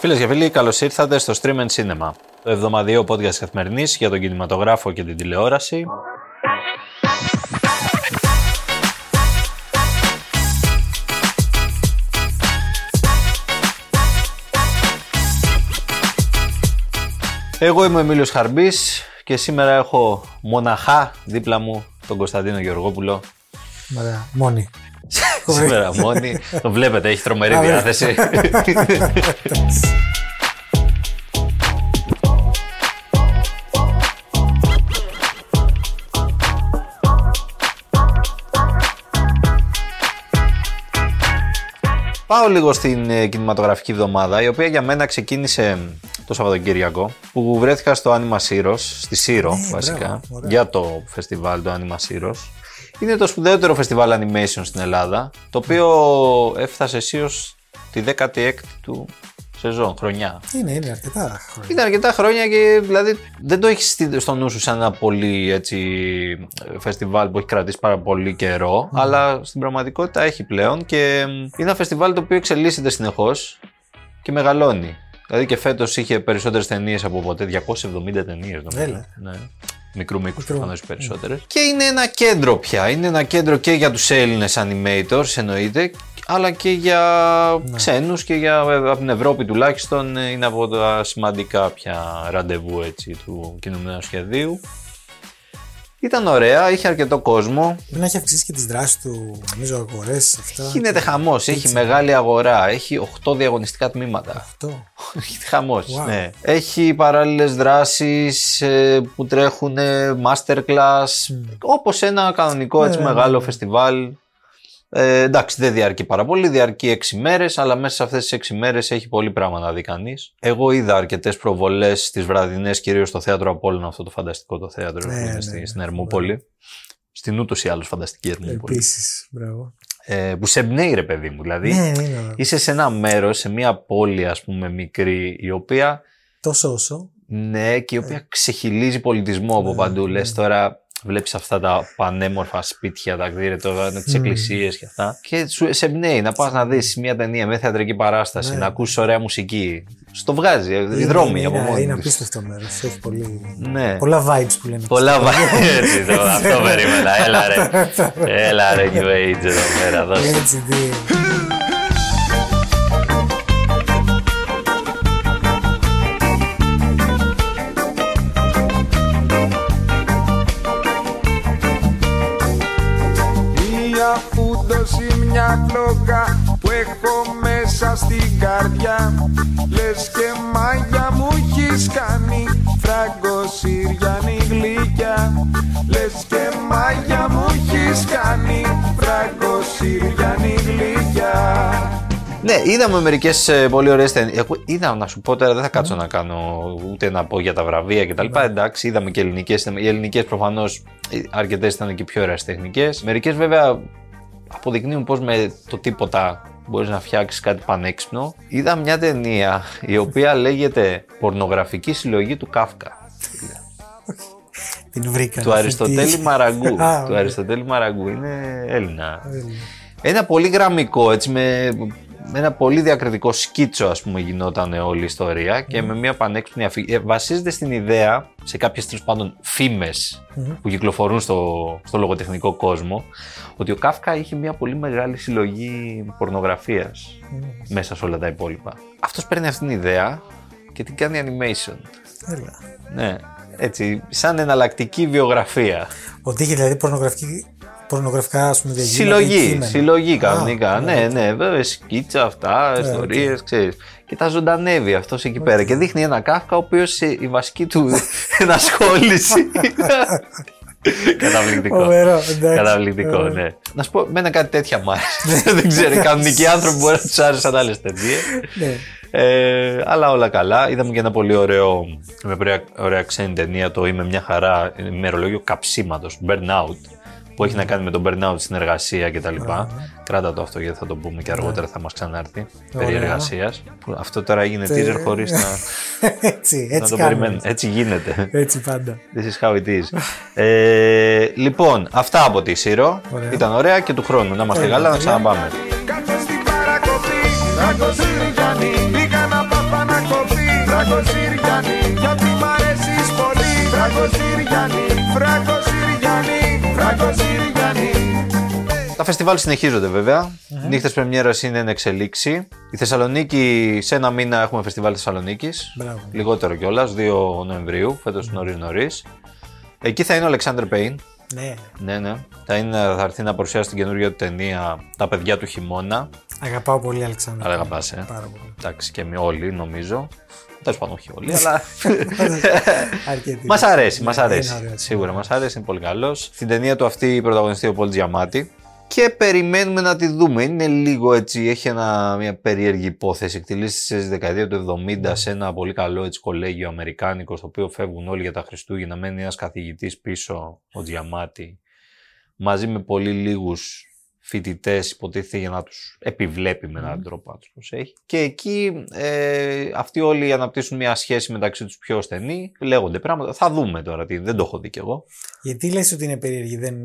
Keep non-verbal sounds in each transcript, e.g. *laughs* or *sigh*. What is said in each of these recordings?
Φίλες και φίλοι, καλώς ήρθατε στο Stream and Cinema, το εβδομαδιαίο podcast καθημερινής για τον κινηματογράφο και την τηλεόραση. Εγώ είμαι ο Εμίλιος Χαρμπής και σήμερα έχω μοναχά δίπλα μου τον Κωνσταντίνο Γεωργόπουλο. Ωραία, μόνη. Σήμερα μόνη. Το βλέπετε, έχει τρομερή διάθεση. Πάω λίγο στην ε, κινηματογραφική εβδομάδα, η οποία για μένα ξεκίνησε το Σαββατοκύριακο, που βρέθηκα στο Anima Heroes, στη Σύρο Ναι, βασικά, μπράβο, ωραία. για το φεστιβάλ το Anima Heroes. Είναι το σπουδαιότερο φεστιβάλ animation στην Ελλάδα, το οποίο έφτασε αισίως τη 16η του σεζόν, χρονιά. Είναι, είναι αρκετά χρόνια. Ήταν αρκετά χρόνια και δηλαδή δεν το έχεις στο νου σου σαν ένα πολύ έτσι, φεστιβάλ που έχει κρατήσει πάρα πολύ καιρό, αλλά στην πραγματικότητα έχει πλέον και μ, είναι ένα φεστιβάλ το οποίο εξελίσσεται συνεχώς και μεγαλώνει. Δηλαδή και φέτος είχε περισσότερες ταινίες από ποτέ, 270 ταινίες νομίζω. Έλα. Ναι. Μικρού μήκους Μικρού. προφανώς οι περισσότερες. Και είναι ένα κέντρο πια. Είναι ένα κέντρο και για τους Έλληνες animators εννοείται, αλλά και για Ναι. ξένους και για από την Ευρώπη τουλάχιστον ε, είναι από τα σημαντικά πια ραντεβού έτσι, του κινουμένου σχεδίου. Ήταν ωραία, είχε αρκετό κόσμο. Πρέπει να έχει αυξήσει και τις δράσεις του, νομίζω, αγορές αυτά. Γίνεται χαμός, έχει μεγάλη αγορά, έχει 8 διαγωνιστικά τμήματα. Αυτό. Έχει χαμός, Wow. ναι. Έχει παράλληλες δράσεις ε, που τρέχουν ε, masterclass, όπως ένα κανονικό έτσι, Ναι, ναι, μεγάλο ναι. φεστιβάλ. Ε, εντάξει, δεν διαρκεί πάρα πολύ, διαρκεί 6 μέρες, αλλά μέσα σε αυτές τις 6 μέρες έχει πολύ πράγμα να δει κανείς. Εγώ είδα αρκετές προβολές στις βραδινές, κυρίως στο θέατρο Απόλλων, αυτό το φανταστικό το θέατρο Ναι, που είναι ναι, στη- ναι. στην Ερμούπολη. Στην ούτως ή άλλως φανταστική Ερμούπολη. Επίσης. Μπράβο. Ε, που σε εμπνέει ρε παιδί μου, δηλαδή. Ναι, είναι ωραίο. Είσαι σε ένα μέρος, σε μια πόλη ας πούμε μικρή, η οποία Τόσο όσο. ναι, και η οποία ξεχυλίζει πολιτισμό από Ναι, παντού. ναι. Λες τώρα, βλέπεις αυτά τα πανέμορφα σπίτια, τα κτίρια, τώρα, τις Μμμ. εκκλησίες και αυτά. Και σου σε εμπνέει να πας να δεις μια ταινία, μια θεατρική παράσταση, Ναι. να ακούσεις ωραία μουσική. Στο βγάζει, οι Είναι- δρόμοι είναι, από είναι, μόνοι είναι τους. απίστευτο μέρος. Έχει πολύ. Ναι. Πολλά vibes που λένε. Πολλά βα- Έτσι, *laughs* το- αυτό περίμενα. Έλα ρε. Έλα ρε, New Age εδώ πέρα. δώσε. Είναι φούντωση, μια φλόγα που έχω μέσα στην καρδιά Λες και μάγια μου έχεις κάνει φράγκο Συριανή γλυκιά Λες και μάγια μου έχεις κάνει φράγκο Συριανή γλυκιά Ναι, είδαμε μερικές πολύ ωραίες ταινίε. Εγώ είδα να σου πω τώρα, δεν θα κάτσω να κάνω ούτε να πω για τα βραβεία κτλ. Εντάξει, είδαμε και ελληνικές. Οι ελληνικές προφανώς αρκετές ήταν και πιο ερασιτεχνικέ. Μερικές βέβαια αποδεικνύουν πώς με το τίποτα μπορείς να φτιάξεις κάτι πανέξυπνο. Είδα μια ταινία η οποία λέγεται Πορνογραφική συλλογή του Κάφκα. Την βρήκα. του Αριστοτέλη Μαραγκού. Α, του ωραία. Αριστοτέλη Μαραγκού. Είναι Έλληνα. Έλληνα. Ένα πολύ γραμμικό, έτσι, με, με ένα πολύ διακριτικό σκίτσο, ας πούμε, γινόταν όλη η ιστορία και με μια πανέξυπνη αφήγηση. βασίζεται στην ιδέα, σε κάποιες τέλος πάντων φήμες που κυκλοφορούν στο, στο λογοτεχνικό κόσμο, ότι ο Κάφκα είχε μια πολύ μεγάλη συλλογή πορνογραφίας μέσα σε όλα τα υπόλοιπα. Αυτός παίρνει αυτήν την ιδέα και την κάνει animation. Έλα. Ναι, έτσι, σαν εναλλακτική βιογραφία. Ότι είχε δηλαδή πορνογραφική, πορνογραφικά ας πούμε διηγήματα ή Συλλογή, κείμενα. συλλογή Α, κανονικά. ναι, ναι, οκ. ναι, βέβαια, σκίτσα αυτά, Ναι, ιστορίες, ξέρεις. Και τα ζωντανεύει αυτός εκεί πέρα. Και δείχνει ένα Κάφκα ο οποίος η βασική του *laughs* ενασχόληση. *laughs* Καταπληκτικό. Φοβερό, εντάξει. Καταπληκτικό, Ωραίο. ναι. Να σου πω, μένα κάτι τέτοια μου άρεσε. *laughs* Δεν ξέρω, οι κανονικοί άνθρωποι μπορεί να τους άρεσαν άλλες ταινίες. Ναι. Ε, αλλά όλα καλά. Είδαμε και ένα πολύ ωραίο, με πολύ ωραία ξένη ταινία, το Είμαι μια χαρά, ημερολόγιο καψίματος, burnout, που έχει να κάνει με τον burnout στην εργασία κτλ. Κράτα το αυτό γιατί θα το πούμε και αργότερα θα μας ξανάρθει. Περί Ωραία. εργασία. Αυτό τώρα έγινε teaser χωρίς να, *laughs* Έτσι, να έτσι το κάνουμε. περιμένουμε. Έτσι γίνεται. Έτσι πάντα. This is how it is. ε, λοιπόν, αυτά από τη Σύρο. Ωραία. Ήταν ωραία και του χρόνου. Να είμαστε Ωραία, καλά, να παιδιά. ξαναπάμε. Κάτω στην παρακοπή, φράγκο Συριανή Πήγα να πάω να Φράγκο Συριανή, γιατί μ' αρέσεις πολύ Φράγκο Συριανή, Φράγκο Συριανή, Φράγκο Συριανή Τα φεστιβάλ συνεχίζονται βέβαια. Mm-hmm. Νύχτες Πρεμιέρας είναι εν εξελίξη. Η Θεσσαλονίκη, σε ένα μήνα έχουμε φεστιβάλ Θεσσαλονίκης. Μπράβο. Λιγότερο κιόλας, 2 Νοεμβρίου, φέτος νωρί νωρίς. Εκεί θα είναι ο Αλεξάνδρ Πέιν. Ναι. Ναι, ναι. Θα, είναι, θα έρθει να παρουσιάσει την καινούργια του ταινία Τα παιδιά του χειμώνα. Αγαπάω πολύ, Αλεξάνδρα. Αλλά αγαπάς, ε. Πάρα πολύ. Εντάξει, και με όλοι νομίζω. Τέλος πάντων, όχι όλοι, αλλά. *laughs* Αρκετή. Μας αρέσει, μας Ναι, αρέσει. είναι ωραίο. Σίγουρα μας αρέσει, είναι πολύ καλός. Στην ταινία του αυτή πρωταγωνιστεί ο Πολ Τζιαμάτη. Και περιμένουμε να τη δούμε. Είναι λίγο έτσι, έχει ένα, μια περίεργη υπόθεση. Εκτελήσει στη δεκαετία του 70 σε ένα πολύ καλό έτσι, κολέγιο αμερικάνικο, στο οποίο φεύγουν όλοι για τα Χριστούγεννα. Μένει ένας καθηγητής πίσω, ο Τζιαμάτη, μαζί με πολύ λίγους φοιτητές, υποτίθεται για να τους επιβλέπει με έναν τρόπο να του προσέχει. Και εκεί ε, αυτοί όλοι αναπτύσσουν μια σχέση μεταξύ τους πιο στενή. Λέγονται πράγματα. Θα δούμε τώρα τι, δεν το έχω δει κι εγώ. Γιατί λες ότι είναι περίεργη, δεν...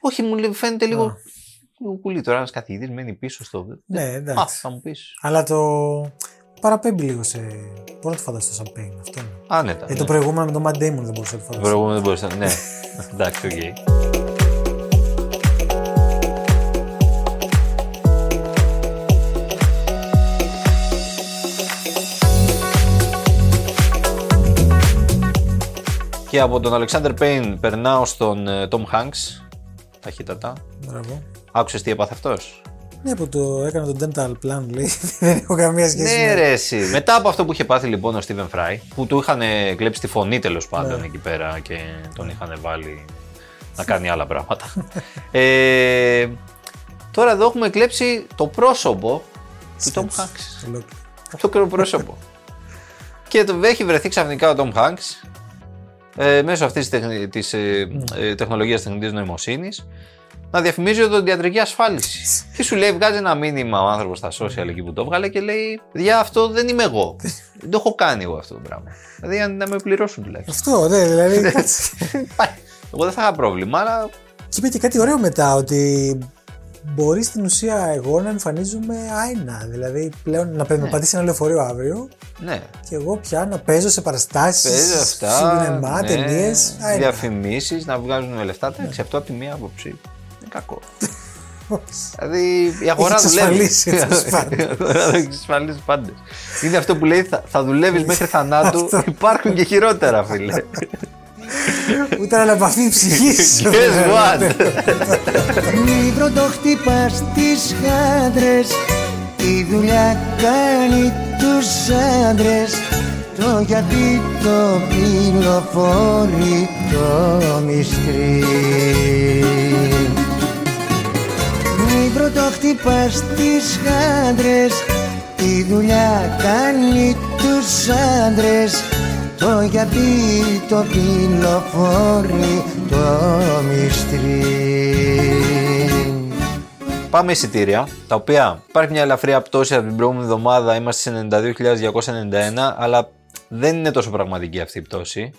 Όχι, μου λέει, φαίνεται λίγο. Α. λίγο κουλή τώρα. Ένας καθηγητής μένει πίσω στο. Ναι, Α, εντάξει. θα μου πεις. Αλλά το παραπέμπει λίγο σε... Μπορώ να το φανταστώ σαν pain αυτό. είναι. Άνετα. Ε, το προηγούμενο με τον Matt Damon δεν μπορούσα να το Το φανταστώ. προηγούμενο δεν μπορούσα. Ναι. *laughs* Εντάξει, οκ. Και από τον Αλεξάντερ Πέιν περνάω στον ε, Tom Hanks. Ταχύτατα. Μπράβο. Άκουσες τι έπαθε αυτός; Ναι, που το έκανα το dental plan, λέει. *laughs* δεν έχω καμία σχέση. Ναι, με- ρε, εσύ. Μετά από αυτό που είχε πάθει λοιπόν ο Στίβεν Φράι, που του είχαν κλέψει τη φωνή τέλος πάντων Ναι. εκεί πέρα και τον είχαν βάλει *laughs* να κάνει άλλα πράγματα. ε, τώρα εδώ έχουμε κλέψει το πρόσωπο του Tom Σκέψου. Hanks. Ολόκληρο. Το κρύο πρόσωπο. *laughs* και το έχει βρεθεί ξαφνικά ο Tom Hanks ε, μέσω αυτής της, τεχνη, της ε, ε, τεχνολογίας τεχνητής νοημοσύνης να διαφημίζει οδοντιατρική ασφάλιση. *laughs* και σου λέει, βγάζει ένα μήνυμα ο άνθρωπος στα social εκεί που το έβγαλε και λέει: Δια αυτό δεν είμαι εγώ. δεν το έχω κάνει εγώ αυτό το πράγμα. Δηλαδή, αν να με πληρώσουν τουλάχιστον. Αυτό, ναι, δηλαδή. *laughs* κάτσε. Πάει. εγώ δεν θα είχα πρόβλημα, αλλά και είπε και κάτι ωραίο μετά, ότι μπορεί στην ουσία εγώ να εμφανίζομαι άϊνα. Δηλαδή πλέον να με πατήσει ένα λεωφορείο αύριο ναι. και εγώ πια να παίζω σε παραστάσεις, Παίζει αυτά. σινεμά, ναι, ταινίες. Διαφημίσεις, να βγάζουν λεφτά. Εντάξει, αυτό από τη μία άποψη είναι κακό. Δηλαδή η αγορά Έχει δουλεύει. εξασφαλίσει τους πάντες. *laughs* Η αγορά έχει εξασφαλίσει πάντες. Είναι αυτό που λέει θα, θα δουλεύεις μέχρι θανάτου. Υπάρχουν και χειρότερα, φίλε. *laughs* Ούτε αναπαυθεί ψυχής. *laughs* Guess what? Μη πρωτοχτυπάς τις χάντρες Η δουλειά κάνει τους άντρες Το γιατί το πυλοφόρει το μυστρή Μη πρωτοχτυπάς τις χάντρες Η δουλειά κάνει τους άντρες το γιατί το πυλοφόρει το μυστρή Πάμε εισιτήρια, τα οποία υπάρχει μια ελαφριά πτώση από την προηγούμενη εβδομάδα. Είμαστε σε 92.291, αλλά δεν είναι τόσο πραγματική αυτή η πτώση.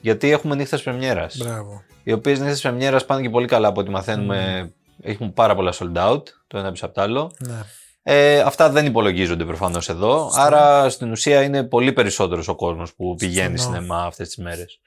Γιατί έχουμε νύχτες πρεμιέρας. Μπράβο. Οι οποίες νύχτες πρεμιέρας πάνε και πολύ καλά από ό,τι μαθαίνουμε. Έχουν πάρα πολλά sold out, το ένα πίσω από το άλλο. Ναι. Ε, αυτά δεν υπολογίζονται προφανώς εδώ. Άρα στην ουσία είναι πολύ περισσότερος ο κόσμος που πηγαίνει Συμφωνώ. σινεμά αυτές τις μέρες.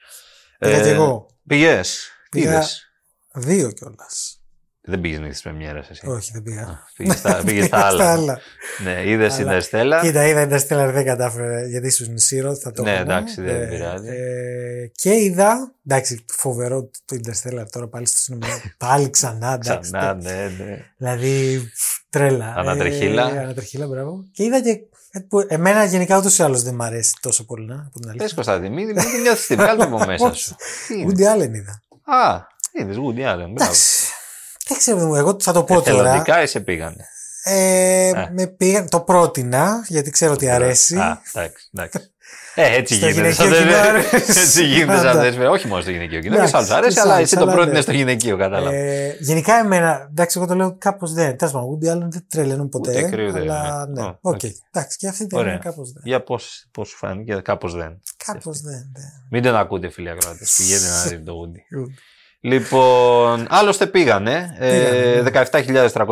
Πήγα κι εγώ. Πήγες; Τι Πήγα- είδες; Δύο κιόλας. Δεν πήγες νύχτε πρεμιέρα εσύ; Όχι, δεν πήγα. Πήγες στα, *laughs* πήγες στα Πήγα άλλα. Ναι, είδες την Αλλά- Εστέλα. Κοίτα, είδα Interstellar δεν κατάφερε γιατί ήσουν Zero, θα το Ναι, έκανα. εντάξει, δεν πειράζει. ε, και είδα, εντάξει, φοβερό το Interstellar τώρα πάλι στο σινεμά. *laughs* πάλι ξανά, εντάξει. Ξανά, ναι, ναι. Δηλαδή, πφ, τρέλα. Ανατριχύλα. Ε, ανατριχύλα, μπράβο. Και είδα και κάτι που εμένα γενικά ούτως ή άλλως δεν μ' αρέσει τόσο πολύ, να, από την αλήθεια. Πες Κωνσταντή, μην, μην την νιώθεις την βγάλει από μέσα σου. Τι είναι; Woody Allen είδα. Α, είδες Woody Allen, μπράβο. Εντάξει. Δεν ξέρω, εγώ θα το πω τώρα. Εθελοντικά εσύ πήγανε. Ε, Α. με πήγα, το πρότεινα, γιατί ξέρω ότι αρέσει. Α, εντάξει, εντάξει. Ε, έτσι Στο γίνεται. γυναικείο σαν κοινό δεν- αρέσει. *laughs* Έτσι γίνεται σαν Πάντα. δεν σφαίρε. Όχι μόνο στο γυναικείο κοινό, και Εντάξει, σε άλλους αρέσει, και σε αλλά άλλους, εσύ το αλλά πρότεινες ναι. στο γυναικείο, κατάλαβα. Ε, γενικά εμένα, εντάξει, εγώ το λέω κάπως δεν. Τέλος πάντων, Woody Allen δεν τρελαίνουν ποτέ. Ούτε κρύο δεν αλλά είναι. ναι. Ω, Οκ. οκ. Εντάξει, και αυτή η ταινία Ωραία. κάπως δεν. Για πώς, πώς σου φάνηκε, κάπως δεν. Κάπως δεν. δεν. Μην τον ακούτε φίλοι ακροάτες, πηγαίνετε να δείτε το Woody. Λοιπόν, άλλωστε πήγανε. Ε, Πήγανε,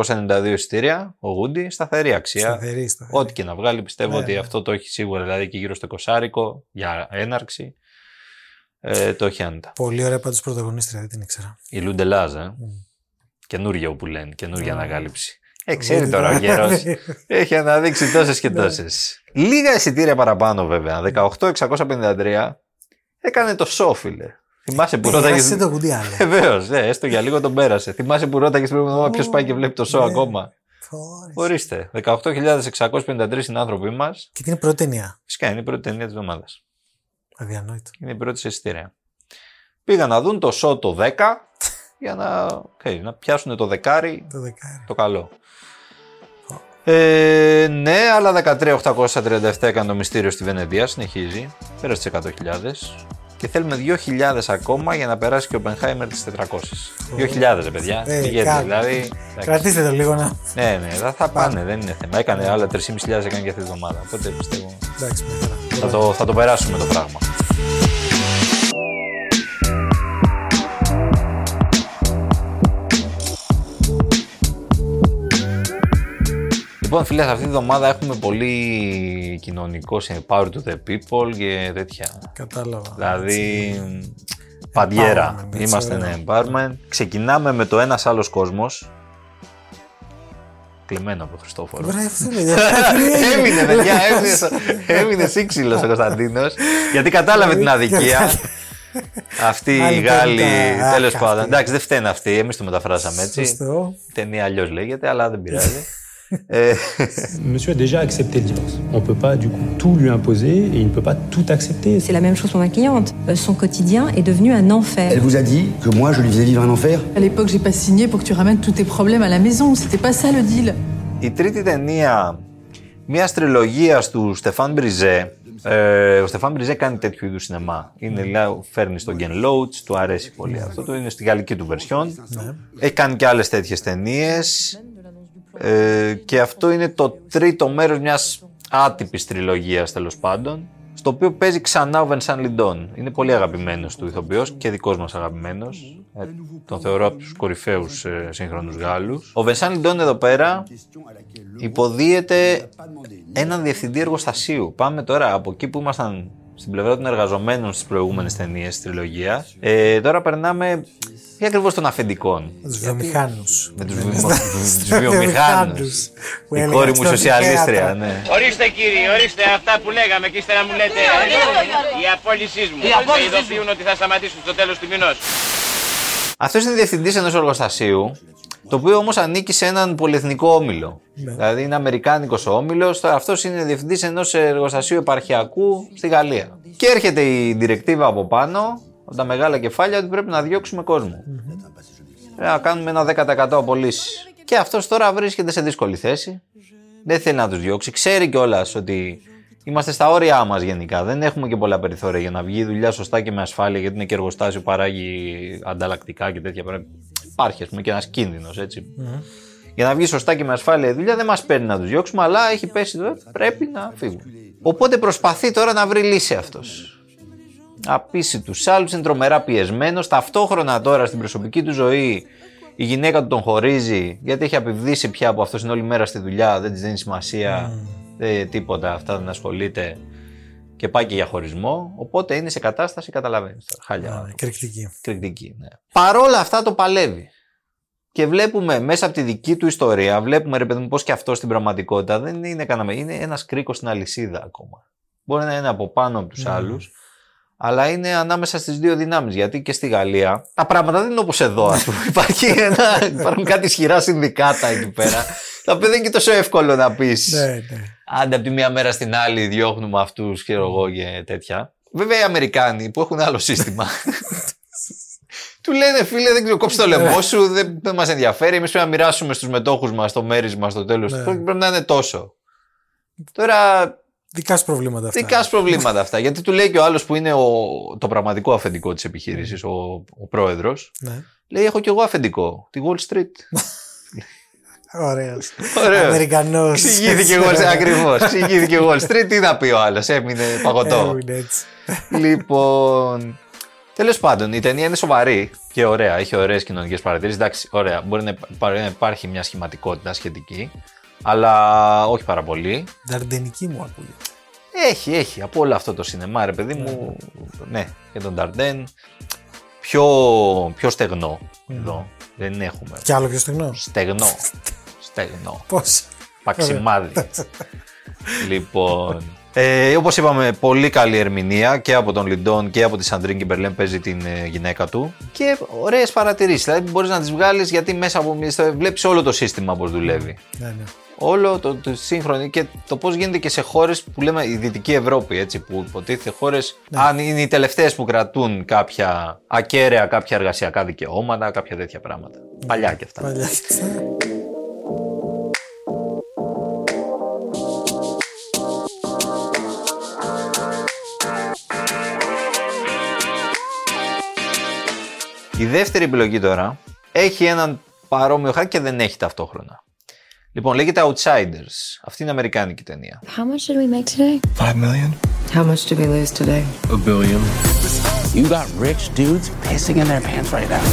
17.392 εισιτήρια ο Γούντι, σταθερή αξία. Σταθερή, σταθερή. Ό,τι και να βγάλει, πιστεύω Ναι, ότι ναι. αυτό το έχει σίγουρα. Δηλαδή και γύρω στο 20 για έναρξη. Ε, το έχει άνετα. Πολύ ωραία πάντως πρωταγωνίστρια, δεν την ήξερα. Η Λουντελάζ, ε. Καινούργια όπου λένε, καινούργια Ναι. ανακάλυψη. Ε, ξέρει τώρα ο γέρος. *laughs* Έχει αναδείξει τόσες και Ναι. τόσες. Λίγα εισιτήρια παραπάνω βέβαια. 18.653 έκανε το σόφιλε. Θυμάσαι που Πέρασε ρώταγε. το κουντί άλλο. *laughs* Βεβαίως, ναι, έστω για λίγο τον πέρασε. Θυμάσαι που ρώταγες πριν εβδομάδα ποιος πάει και βλέπει το σο Ναι. ακόμα; Φόρες. Ορίστε. 18.653 είναι άνθρωποι μας. Και την πρώτη ταινία. Φυσικά είναι η πρώτη ταινία της εβδομάδας. Αδιανόητο. Είναι η πρώτη σε εισιτήρια. Πήγαν να δουν το σο το 10 για να, okay, να πιάσουν το δεκάρι Το δεκάρι. το καλό. Ε, ναι, άλλα 13.837 έκανε το μυστήριο στη Βενεδία, συνεχίζει. Πέρασε τις 100.000. Και θέλουμε 2.000 ακόμα για να περάσει και ο Μπενχάιμερ τις 400. 2.000 ρε παιδιά. Ε, Πηγαίνει κάτι. δηλαδή. εντάξει. Κρατήστε το λίγο να. Ναι, ναι, θα, θα πάνε, δεν είναι θέμα. Έκανε άλλα 3.500 έκανε και αυτή τη βδομάδα. Οπότε πιστεύω Εντάξει, μια χαρά. θα το, θα το περάσουμε το πράγμα. Λοιπόν, φίλε, αυτή τη βδομάδα έχουμε πολύ κοινωνικό σε Power to the People και τέτοια. Κατάλαβα. Δηλαδή, παντιέρα. Empowerment, έτσι, Είμαστε ωραίο. ένα empowerment. Ξεκινάμε με το ένας άλλος κόσμος. Κλεμμένο από τον Χριστόφορο. Βρε, αυτό λέει. *laughs* έμεινε, παιδιά, έμεινε, έμεινε σύξυλος ο Κωνσταντίνος. γιατί κατάλαβε την αδικία. Αυτή η Άλλη Γάλλη, πέντα. τέλος Αχ, πάντων. αυτή. Εντάξει, δεν φταίνε αυτή. Εμείς το μεταφράσαμε έτσι. Σωστό. Η ταινία αλλιώς λέγεται, αλλά δεν πειράζει. ε, *laughs* Monsieur a déjà accepté le divorce. On ne peut pas du coup tout lui imposer et il ne peut pas tout accepter. C'est la même chose pour ma cliente. Euh, Son quotidien est devenu un enfer. Elle vous a dit que moi je lui faisais vivre un enfer À l'époque, j'ai pas signé pour que tu ramènes tous tes problèmes à la maison. C'était pas ça le deal. η τρίτη ταινία μια τριλογία του Στεφάν Μπριζέ. Ε, ο Στεφάν Μπριζέ κάνει τέτοιου είδου σινεμά. Είναι, δηλαδή, φέρνει στον Γκεν Loach, του αρέσει πολύ αυτό. Το είναι στη γαλλική του βερσιόν. Έχει κάνει και άλλε τέτοιε ταινίε. Ε, και αυτό είναι το τρίτο μέρος μιας άτυπης τριλογίας τέλος πάντων στο οποίο παίζει ξανά ο Βενσάν Λιντών. Είναι πολύ αγαπημένος του ηθοποιός και δικός μας αγαπημένος. Ε, τον θεωρώ από τους κορυφαίους ε, σύγχρονους Γάλλους. Ο Βενσάν Λιντών εδώ πέρα υποδίεται έναν διευθυντή εργοστασίου. Πάμε τώρα από εκεί που ήμασταν στην πλευρά των εργαζομένων στις προηγούμενες ταινίες της τριλογίας. Ε, τώρα περνάμε ή ακριβώς των αφεντικών; Με τους βιομηχάνους. Με τους, βιο- τους βιομηχάνους. Η κόρη μου σοσιαλίστρια, ναι. Ορίστε κύριε, ορίστε αυτά που λέγαμε και ύστερα μου λέτε η απόλυσής μου. Με ειδοποιούν ότι θα σταματήσουν στο τέλος του μηνός. Αυτός είναι διευθυντής ενός εργοστασίου, το οποίο όμως ανήκει σε έναν πολυεθνικό όμιλο. Δηλαδή είναι Αμερικάνικος ο όμιλος, αυτός είναι διευθυντής ενός εργοστασίου επαρχιακού στη Γαλλία. Και έρχεται η διρεκτίβα από πάνω, από τα μεγάλα κεφάλια, ότι πρέπει να διώξουμε κόσμο. Πρέπει να κάνουμε ένα 10% απολύσεις. Και αυτός τώρα βρίσκεται σε δύσκολη θέση. Δεν θέλει να τους διώξει. Ξέρει κιόλας ότι είμαστε στα όρια μας γενικά. Δεν έχουμε και πολλά περιθώρια για να βγει η δουλειά σωστά και με ασφάλεια, γιατί είναι και εργοστάσιο που παράγει ανταλλακτικά και τέτοια. Πρέπει- Υπάρχει, ας πούμε, και ένας κίνδυνος, έτσι. Για να βγει σωστά και με ασφάλεια η δουλειά δεν μας παίρνει να τους διώξουμε, αλλά έχει πέσει εδώ, πρέπει να φύγουν. Οπότε προσπαθεί τώρα να βρει λύση αυτός. Να πείσει του άλλους, είναι τρομερά πιεσμένος. Ταυτόχρονα τώρα στην προσωπική του ζωή η γυναίκα του τον χωρίζει γιατί έχει απειβδίσει πια από αυτός είναι όλη μέρα στη δουλειά, δεν της δίνει σημασία, δεν, τίποτα, αυτά δεν ασχολείται και πάει και για χωρισμό. Οπότε είναι σε κατάσταση, καταλαβαίνεις τώρα. Χάλια. άνθρωπος. Κρυκτική. Κριτική, ναι. Παρόλα αυτά το παλεύει. Και βλέπουμε μέσα από τη δική του ιστορία, βλέπουμε ρε παιδί μου πώς και αυτό στην πραγματικότητα δεν είναι κανένα. Είναι ένας κρίκος στην αλυσίδα ακόμα. Μπορεί να είναι από πάνω από τους άλλους, αλλά είναι ανάμεσα στις δύο δυνάμεις. Γιατί και στη Γαλλία τα πράγματα δεν είναι όπως εδώ, ας πούμε. *laughs* Υπάρχει ένα, υπάρχουν κάτι ισχυρά συνδικάτα εκεί πέρα. *laughs* τα οποία δεν είναι και τόσο εύκολο να πεις. Ναι, ναι. Άντε από τη μία μέρα στην άλλη διώχνουμε αυτούς και εγώ και τέτοια. Βέβαια οι Αμερικάνοι που έχουν άλλο σύστημα. *laughs* του λένε φίλε, δεν ξέρω, κόψει το λαιμό σου, δεν, δεν μας ενδιαφέρει. Εμείς πρέπει να μοιράσουμε στους μετόχους μας το μέρισμα στο τέλος του Ναι. χρόνου και πρέπει να είναι τόσο. Τώρα Δικά σου προβλήματα αυτά. δικά σου προβλήματα αυτά. Γιατί του λέει και ο άλλος που είναι ο, το πραγματικό αφεντικό της επιχείρησης, ο, ο πρόεδρος, Ναι. λέει: Έχω κι εγώ αφεντικό, τη Wall Street. *laughs* Ωραίος. Ωραίος. Αμερικανός. Ξηγήθηκε Wall Street, ακριβώς. Ξηγήθηκε Wall Street, τι να πει ο άλλος, έμεινε παγωτό. Έμεινε έτσι. λοιπόν. Τέλος πάντων, η ταινία είναι σοβαρή και ωραία. Έχει ωραίες κοινωνικές παρατηρήσεις. Εντάξει, ωραία. Μπορεί να, μπορεί να υπάρχει μια σχηματικότητα σχετική, αλλά όχι πάρα πολύ. Δαρντενική μου ακούγεται. Έχει, έχει. Από όλο αυτό το σινεμά, ρε παιδί μου. Ναι, και τον Νταρντέν. Πιο, πιο στεγνό εδώ. Δεν έχουμε. Κι άλλο πιο στεγνό. Στεγνό. *laughs* Στεγνό. Πώς; Παξιμάδι. λοιπόν. Ε, Όπως είπαμε, πολύ καλή ερμηνεία και από τον Λιντόν και από τη Σαντρίν Κιμπερλέν παίζει την ε, γυναίκα του. Και ωραίες παρατηρήσεις. Δηλαδή, μπορείς να τις βγάλεις γιατί μέσα από. Βλέπεις όλο το σύστημα πώς δουλεύει. Ναι, ναι. Όλο το, το σύγχρονο και το πώς γίνεται και σε χώρες που λέμε η Δυτική Ευρώπη, έτσι, που υποτίθεται χώρες. Αν είναι οι τελευταίες που κρατούν κάποια ακέραια, κάποια εργασιακά δικαιώματα, κάποια τέτοια πράγματα. Παλιά και αυτά. Παλιά. Η δεύτερη επιλογή τώρα έχει έναν παρόμοιο χάρτη και δεν έχει ταυτόχρονα. Λοιπόν, λέγεται Outsiders. Αυτή είναι αμερικάνικη ταινία. How much did we make today? Five million? How much did we lose today? A billion. You got rich dudes pissing in their pants right now.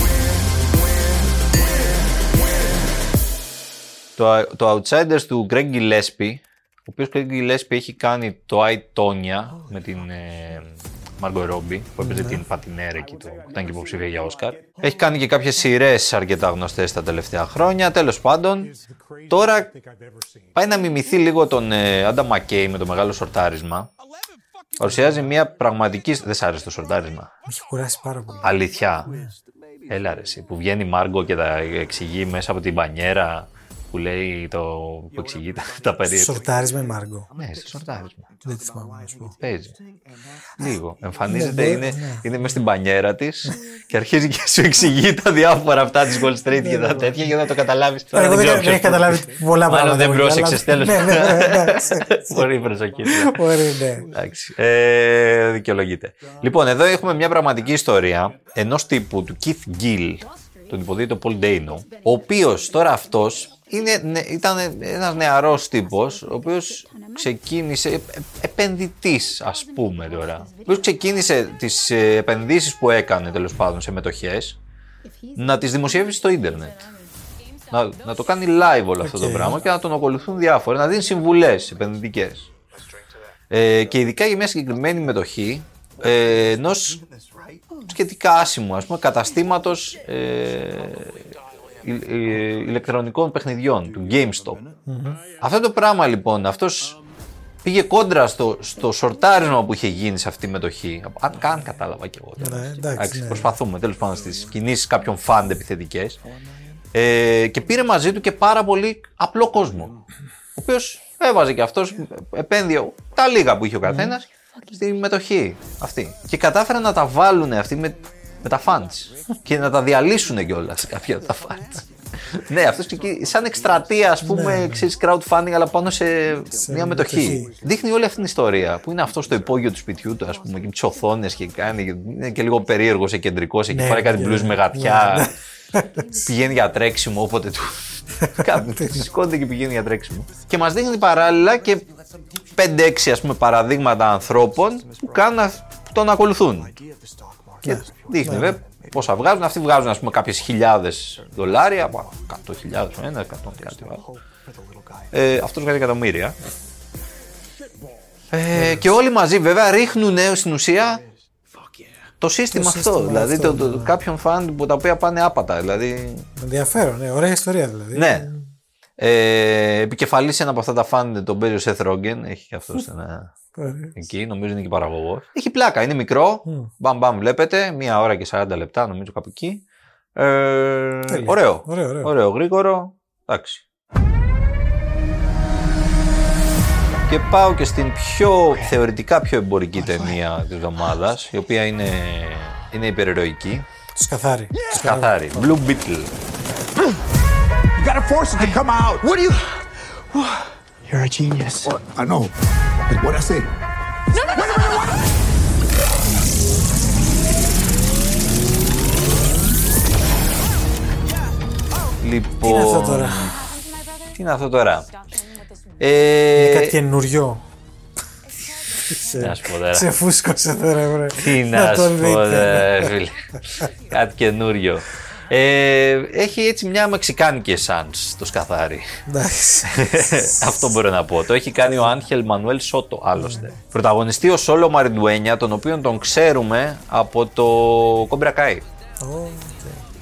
Το, το Outsiders του Greg Gillespie, ο οποίος Greg Gillespie έχει κάνει το I, Tonya με την ε, Margot Robbie που έπαιζε την πατινέρα εκεί του, που ήταν και υποψήφια για Όσκαρ. Έχει κάνει και κάποιες σειρές αρκετά γνωστές τα τελευταία χρόνια. Τέλος πάντων, τώρα πάει να μιμηθεί λίγο τον ε, Άντα Μακέι με το μεγάλο σορτάρισμα. Παρουσιάζει μια πραγματική. Δεν σ' άρεσε το σορτάρισμα. Με έχει κουράσει πάρα πολύ. Αλήθεια. Έλα ρε, εσύ, που βγαίνει η Μάργκο και τα εξηγεί μέσα από την μπανιέρα που λέει το. που εξηγεί τα, τα περίεργα. Σορτάρισμα η Μάργκο. Ναι, σε σορτάρισμα. Δεν τη θυμάμαι να σου πω. Παίζει. Λίγο. Εμφανίζεται, Ναι, είναι, ναι. είναι μέσα στην μπανιέρα της και αρχίζει και σου εξηγεί τα διάφορα αυτά της Wall Street και τα τέτοια για να το καταλάβεις. Εγώ δεν δεν έχω καταλάβει πολλά πράγματα. δεν πολύ, πρόσεξες αλλά- τέλος. Ναι, ναι, ναι, εντάξει. Πολύ προσοχή. Μπορεί, ναι. Εντάξει. Ε, δικαιολογείται. Λοιπόν, εδώ έχουμε μια πραγματική ιστορία ενός τύπου του Keith Gill, τον υποδίτο Paul Dano, ο οποίος τώρα αυτός ήταν ένας νεαρός τύπος, ο οποίος ξεκίνησε, ε, επενδυτής ας πούμε τώρα, ο οποίος ξεκίνησε τις ε, επενδύσεις που έκανε τέλος πάντων σε μετοχές, να τις δημοσιεύει στο ίντερνετ. Να, να το κάνει live όλο αυτό το Οκ. πράγμα και να τον ακολουθούν διάφοροι, να δίνει συμβουλές επενδυτικές. Ε, και ειδικά για μια συγκεκριμένη μετοχή ε, ενός σχετικά άσημου ας πούμε, καταστήματος ε, υ- ε, ηλεκτρονικών παιχνιδιών, του GameStop. Αυτό το πράγμα λοιπόν, αυτός πήγε κόντρα στο, στο σορτάρισμα που είχε γίνει σε αυτή τη μετοχή. Αν καν κατάλαβα κι εγώ. τώρα. Ναι, εντάξει, ναι. Προσπαθούμε τέλος πάντων στις κινήσεις κάποιων φαντ επιθετικές. Ε, και πήρε μαζί του και πάρα πολύ απλό κόσμο. Ο οποίος έβαζε και αυτός επένδυε τα λίγα που είχε ο καθένας στη μετοχή αυτή. Και κατάφεραν να τα βάλουν αυτοί με, με τα fans και να τα διαλύσουν κιόλας κάποια από τα fans. *laughs* ναι, αυτός σαν εκστρατεία, ας πούμε, ξέρεις, crowdfunding, αλλά πάνω σε, μια μετοχή. μετοχή. Δείχνει όλη αυτή την ιστορία που είναι αυτό στο υπόγειο του σπιτιού του, ας πούμε, και τις οθόνες και κάνει. Είναι και λίγο περίεργος, κεντρικός, εκεί Ναι, φοράει κάτι ναι, μπλουζ ναι, με γατιά. ναι, *laughs* πηγαίνει για τρέξιμο όποτε του. *laughs* Κάτι σηκώνεται και πηγαίνει για τρέξιμο. Και μας δείχνει παράλληλα και 5-6 ας πούμε παραδείγματα ανθρώπων που κάνουν, αυ- που τον ακολουθούν. Και δείχνει βέβαια πόσα βγάζουν. Αυτοί βγάζουν ας πούμε κάποιες χιλιάδες δολάρια, από 100.000 ο ένα, 100 κάτι άλλο. Ε, αυτός βγάζει εκατομμύρια. Ε, και όλοι μαζί βέβαια ρίχνουν στην ουσία το σύστημα Το αυτό. σύστημα δηλαδή αυτό, το, το, ναι. κάποιον φαν που τα οποία πάνε άπατα. Δηλαδή, Ενδιαφέρον, ναι. Ωραία ιστορία δηλαδή. ναι. Ε, επικεφαλής σε ένα από αυτά τα φαν τον παίζει ο Seth Rogen. Έχει και αυτός ένα. Ωραία. Εκεί, νομίζω είναι και παραγωγός. Έχει πλάκα, είναι μικρό. Μπαμ, μπαμ, βλέπετε. Μία ώρα και 40 λεπτά, νομίζω κάπου εκεί. Ε, ωραίο. Ωραίο, ωραίο. ωραίο, γρήγορο. Εντάξει. Και πάω και στην πιο θεωρητικά πιο εμπορική ταινία της εβδομάδας, η οποία είναι, είναι υπερηρωική. Το σκαθάρι. Καθάρι. Blue Beetle. You gotta force it to come out. What do you? You're a genius. I know. But what I say? Λοιπόν. Τι είναι αυτό τώρα; Τι είναι αυτό τώρα; Είναι Ε, κάτι καινούριο. Να σου πω τώρα. Σε φούσκωσε τώρα, βρε. Τι να το σου πω, δείτε. ρε, φίλε. Κάτι καινούριο. Ε, έχει έτσι μια μεξικάνικη εσάνς το σκαθάρι. Εντάξει. *laughs* Αυτό μπορώ να πω. Το έχει κάνει ο Άγχελ Μανουέλ Σότο, άλλωστε. Πρωταγωνιστεί ο Σόλο Μαριντουένια, τον οποίον τον ξέρουμε από το Κόμπρα Κάι. Ω,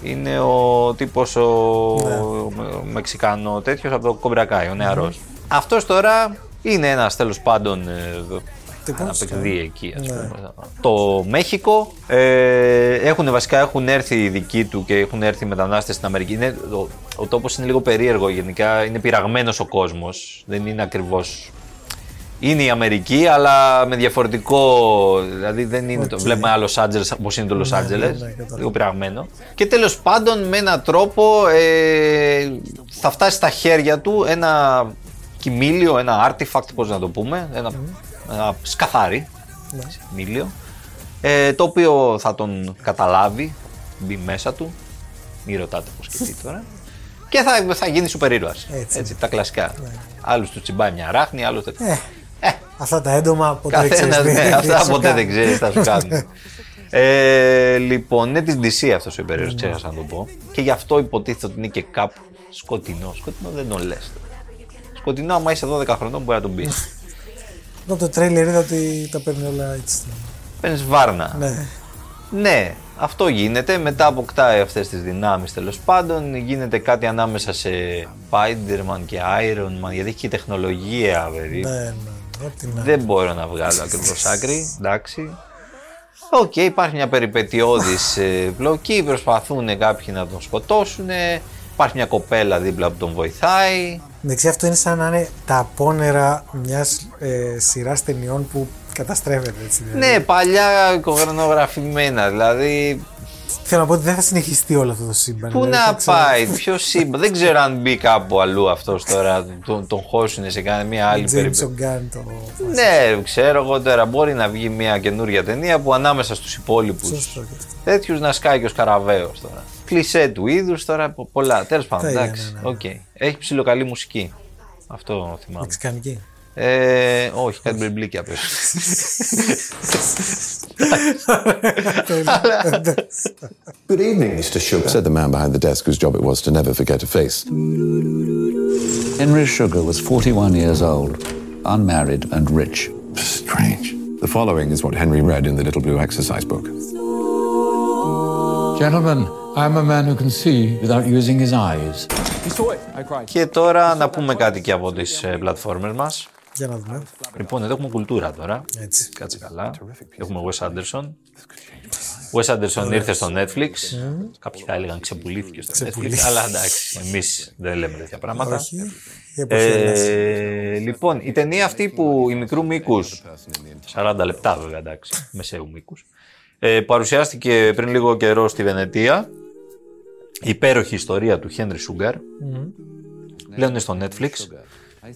Είναι ο τύπος ο, ο Μεξικάνο τέτοιος από το Κόμπρα Κάι, ο νεαρός. Αυτός τώρα είναι ένας τέλος πάντων ε, Τύπος, ένα παιδί εκεί ας Ναι. πούμε. Το Μέχικο ε, έχουν βασικά έχουν έρθει οι δικοί του και έχουν έρθει οι μετανάστες στην Αμερική. Είναι, ο, ο τόπος είναι λίγο περίεργο γενικά, είναι πειραγμένος ο κόσμος, δεν είναι ακριβώς είναι η Αμερική, αλλά με διαφορετικό. Δηλαδή δεν είναι το. Οκ. Βλέπουμε άλλο Los Angeles όπως είναι το Los Ναι, Angeles. ναι, ναι, κατάλαβα. λίγο πειραγμένο. Και τέλος πάντων με έναν τρόπο ε, θα φτάσει στα χέρια του ένα κοιμήλιο, ένα artifact, πώς να το πούμε. Ένα, ένα σκαθάρι. Ναι. Κοιμήλιο. Ε, το οποίο θα τον καταλάβει, μπει μέσα του. Μην ρωτάτε πώς και τι *laughs* τώρα. Και θα, θα γίνει σούπερ ήρωας. Έτσι. Έτσι, τα κλασικά. Άλλους τους τσιμπάει μια ράχνη, άλλους δεν. Ε, αυτά τα έντομα ποτέ δεν Καθένας, ξέρεις τι- ναι, τι αυτά σου ποτέ κάνει. δεν ξέρεις, θα σου *laughs* κάνουν. Ε, λοιπόν, είναι της DC αυτός ο υπερήρωα, ξέχασα να το πω. Και γι' αυτό υποτίθεται ότι είναι και κάπου σκοτεινό. Σκοτεινό δεν το λες. Σκοτεινό, άμα είσαι 12 χρονών, μπορεί να τον πεις. *laughs* Εγώ από το τρέιλερ είδα ότι τα παίρνει όλα έτσι. Παίρνεις βάρνα. Ναι. Ναι, αυτό γίνεται. Μετά αποκτάει αυτές τις δυνάμεις τέλος πάντων. Γίνεται κάτι ανάμεσα σε Spider-Man και Iron Man. Γιατί έχει και τεχνολογία, παιδί. Ναι, ναι. Ό,τι να. Δεν μπορώ να βγάλω ακριβώς άκρη. Εντάξει. Οκ, υπάρχει μια περιπετειώδης ε, πλοκή. Προσπαθούν κάποιοι να τον σκοτώσουν. Υπάρχει μια κοπέλα δίπλα που τον βοηθάει. Εντάξει, αυτό είναι σαν να είναι τα απόνερα μιας ε, σειράς ταινιών που καταστρέφεται έτσι. δηλαδή. Ναι, παλιά εικονογραφημένα. Δηλαδή, Θέλω να πω ότι δεν θα συνεχιστεί όλο αυτό το σύμπαν. πού δηλαδή, θα να ξέρω- πάει, ποιο σύμπαν. Δεν ξέρω αν μπει κάπου αλλού αυτός τώρα. Τον, τον χώσουν σε κάνει μια άλλη James περίπτωση. Gunn το. Ναι, ξέρω εγώ τώρα. Μπορεί να βγει μια καινούρια ταινία που ανάμεσα στους υπόλοιπους Σωστό και αυτό. τέτοιους να σκάει και ο Σκαραβαίος τώρα. Κλισέ του είδου τώρα πο- πολλά. Τέλος πάντων, Τέλεια, εντάξει. ναι, ναι, ναι. οκ. Έχει ψιλοκαλή μουσική. Αυτό θυμάμαι. Μεξικανική. Ε, όχι, κάτι μπλιμπλίκια πες. Good evening, Mr. Sugar, said the man behind the desk whose job it was to never forget a face. Henry Sugar was 41 years old, unmarried and rich. Strange. The following is what Henry read in the Little Blue Exercise Book. Gentlemen, I'm a man who can see without using his eyes. He saw it. I cried. και τώρα να πούμε κάτι και από τις ε, πλατφόρμες μας. Για να δούμε. Λοιπόν, εδώ έχουμε κουλτούρα τώρα. Έτσι. Κάτσε καλά. Έχουμε Wes Anderson. Wes Anderson ήρθε στο Netflix. Κάποιοι θα έλεγαν ξεπουλήθηκε στο Netflix. Ξεπουλήθηκε. Αλλά εντάξει, εμείς δεν λέμε τέτοια πράγματα. Όχι. Η εποχή Ελλάς. Ε, λοιπόν, η ταινία αυτή που η μικρού μήκους. 40 λεπτά βέβαια, εντάξει, μεσαίου μήκους. Ε, παρουσιάστηκε πριν λίγο καιρό στη Βενετία. Η υπέροχη ιστορία του Χένρι Σούγκαρ. Πλέον είναι στο Netflix.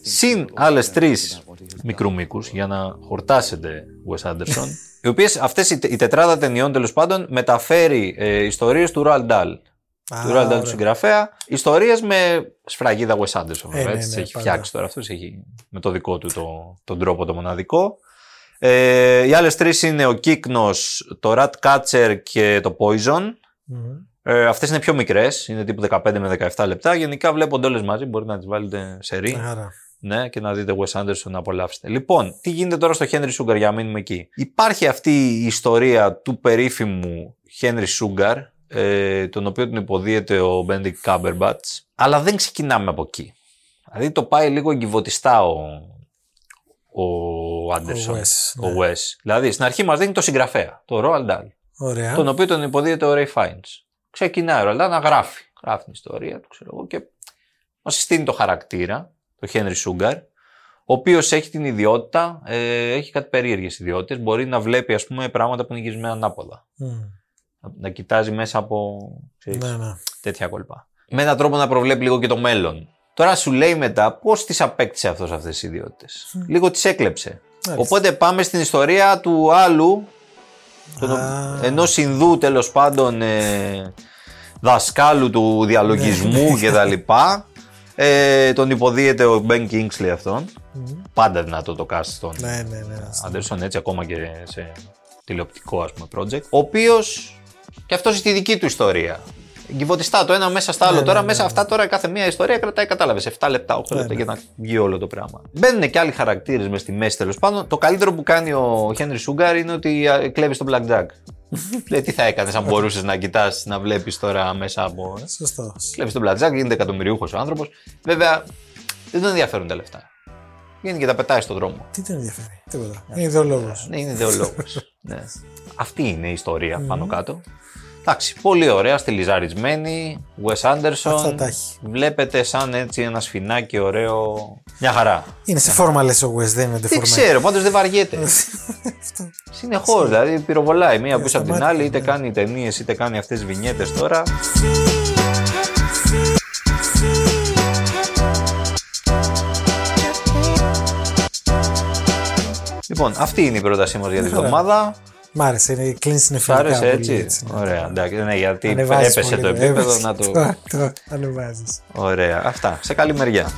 Συν άλλες τρεις μικρού μήκους για να χορτάσετε Wes Anderson. οι οποίες αυτές η, τε- η τετράδα ταινιών τέλος πάντων μεταφέρει ε, ιστορίες του Roald Dahl. Α, του Roald Dahl του ωραία. συγγραφέα. Ιστορίες με σφραγίδα Wes Anderson. Ε, βέβαια, ναι, έτσι τις ναι, έχει πάντα. φτιάξει τώρα αυτός. Έχει με το δικό του το, τον τρόπο το μοναδικό. Ε, οι άλλες τρεις είναι ο Κύκνο, το Rat Catcher και το Poison. Μμμ. Ε, Αυτές είναι πιο μικρές, είναι τύπου 15 με 17 λεπτά. Γενικά βλέπονται όλε μαζί, μπορείτε να τις βάλετε σε ρί. Άρα. Ναι, και να δείτε Wes Anderson να απολαύσετε. Λοιπόν, τι γίνεται τώρα στο Henry Sugar για να μείνουμε εκεί. Υπάρχει αυτή η ιστορία του περίφημου Henry Sugar, ε, τον οποίο τον υποδίεται ο Benedict Cumberbatch, αλλά δεν ξεκινάμε από εκεί. Δηλαδή το πάει λίγο εγκυβωτιστά ο, ο Anderson, Wes, ο ναι. Wes. Δηλαδή στην αρχή μας δείχνει το συγγραφέα, το Roald Dahl, Ωραία. τον οποίο τον υποδίεται ο Ray Fiennes. Ξεκινάει ο Roald Dahl να γράφει, γράφει την ιστορία του, ξέρω εγώ, και μας συστήνει το χαρακτήρα, το Henry Sugar, ο οποίος έχει την ιδιότητα, ε, έχει κάτι περίεργες ιδιότητες, μπορεί να βλέπει ας πούμε πράγματα που είναι γυρισμένα ανάποδα. Μμ. Να, να κοιτάζει μέσα από ξέρεις, Ναι, ναι. τέτοια κόλπα. Με έναν τρόπο να προβλέπει λίγο και το μέλλον. Τώρα σου λέει μετά πώς τις απέκτησε αυτός αυτές τις ιδιότητες. Λίγο τις έκλεψε. Μάλιστα. Οπότε πάμε στην ιστορία του άλλου, τον- Α. ενός Ινδού τέλος πάντων ε, δασκάλου του διαλογισμού Ναι. και τα λοιπά. Ε, τον υποδίεται ο Μπεν Kingsley αυτόν. Πάντα δυνατό το cast στον Ναι, ναι, ναι. Άντερσον, έτσι ακόμα και σε τηλεοπτικό ας πούμε project. Ο οποίο και αυτός στη δική του ιστορία. Εγκυβωτιστά το ένα μέσα στο άλλο. Ναι, τώρα ναι, μέσα ναι, αυτά τώρα κάθε μία ιστορία κρατάει, κατάλαβες, 7 λεπτά, 8 λεπτά ναι. για να βγει όλο το πράγμα. Μπαίνουν και άλλοι χαρακτήρες μες στη μέση τέλος πάντων. Το καλύτερο που κάνει ο Χένρι Σούγκαρ είναι ότι α, κλέβεις τον Blackjack. Λέει *laughs* τι θα έκανες αν μπορούσες να κοιτάς, να βλέπεις τώρα μέσα από. Σωστό. Κλέβεις τον Blackjack, γίνεται εκατομμυριούχος ο άνθρωπος. Βέβαια δεν τον ενδιαφέρουν τα λεφτά. Γίνει και τα πετάει στον δρόμο. Τι τον ενδιαφέρει. Τίποτα. Είναι ιδεολόγος. Ναι, είναι ιδεολόγος. *laughs* ναι. Αυτή είναι η ιστορία πάνω κάτω. Εντάξει, πολύ ωραία, στυλιζαρισμένη. Wes Αυτά Anderson. τα έχει. Βλέπετε σαν έτσι ένα σφινάκι ωραίο. Μια χαρά. Είναι σε φόρμα λες ο Wes, δεν είναι Δεν deformed. ξέρω, πάντως δεν βαριέται. *laughs* Συνεχώς, δηλαδή πυροβολάει μία πίσω από την σταμάτητα, άλλη, είτε κάνει ταινίες είτε κάνει αυτές τι βινιέτες τώρα. Λοιπόν, αυτή είναι η πρότασή μας για τη Χαρά. Εβδομάδα. Μ' άρεσε, είναι, κλείνει Σ' συνεφιλικά. άρεσε πολύ, έτσι; ναι. Ωραία, εντάξει, ναι, γιατί Ανεβάζεις έπεσε πολύ, το ναι, επίπεδο έβαζε. να το. *laughs* Το, το ανεβάζεις. Ωραία, αυτά. Σε καλή μεριά.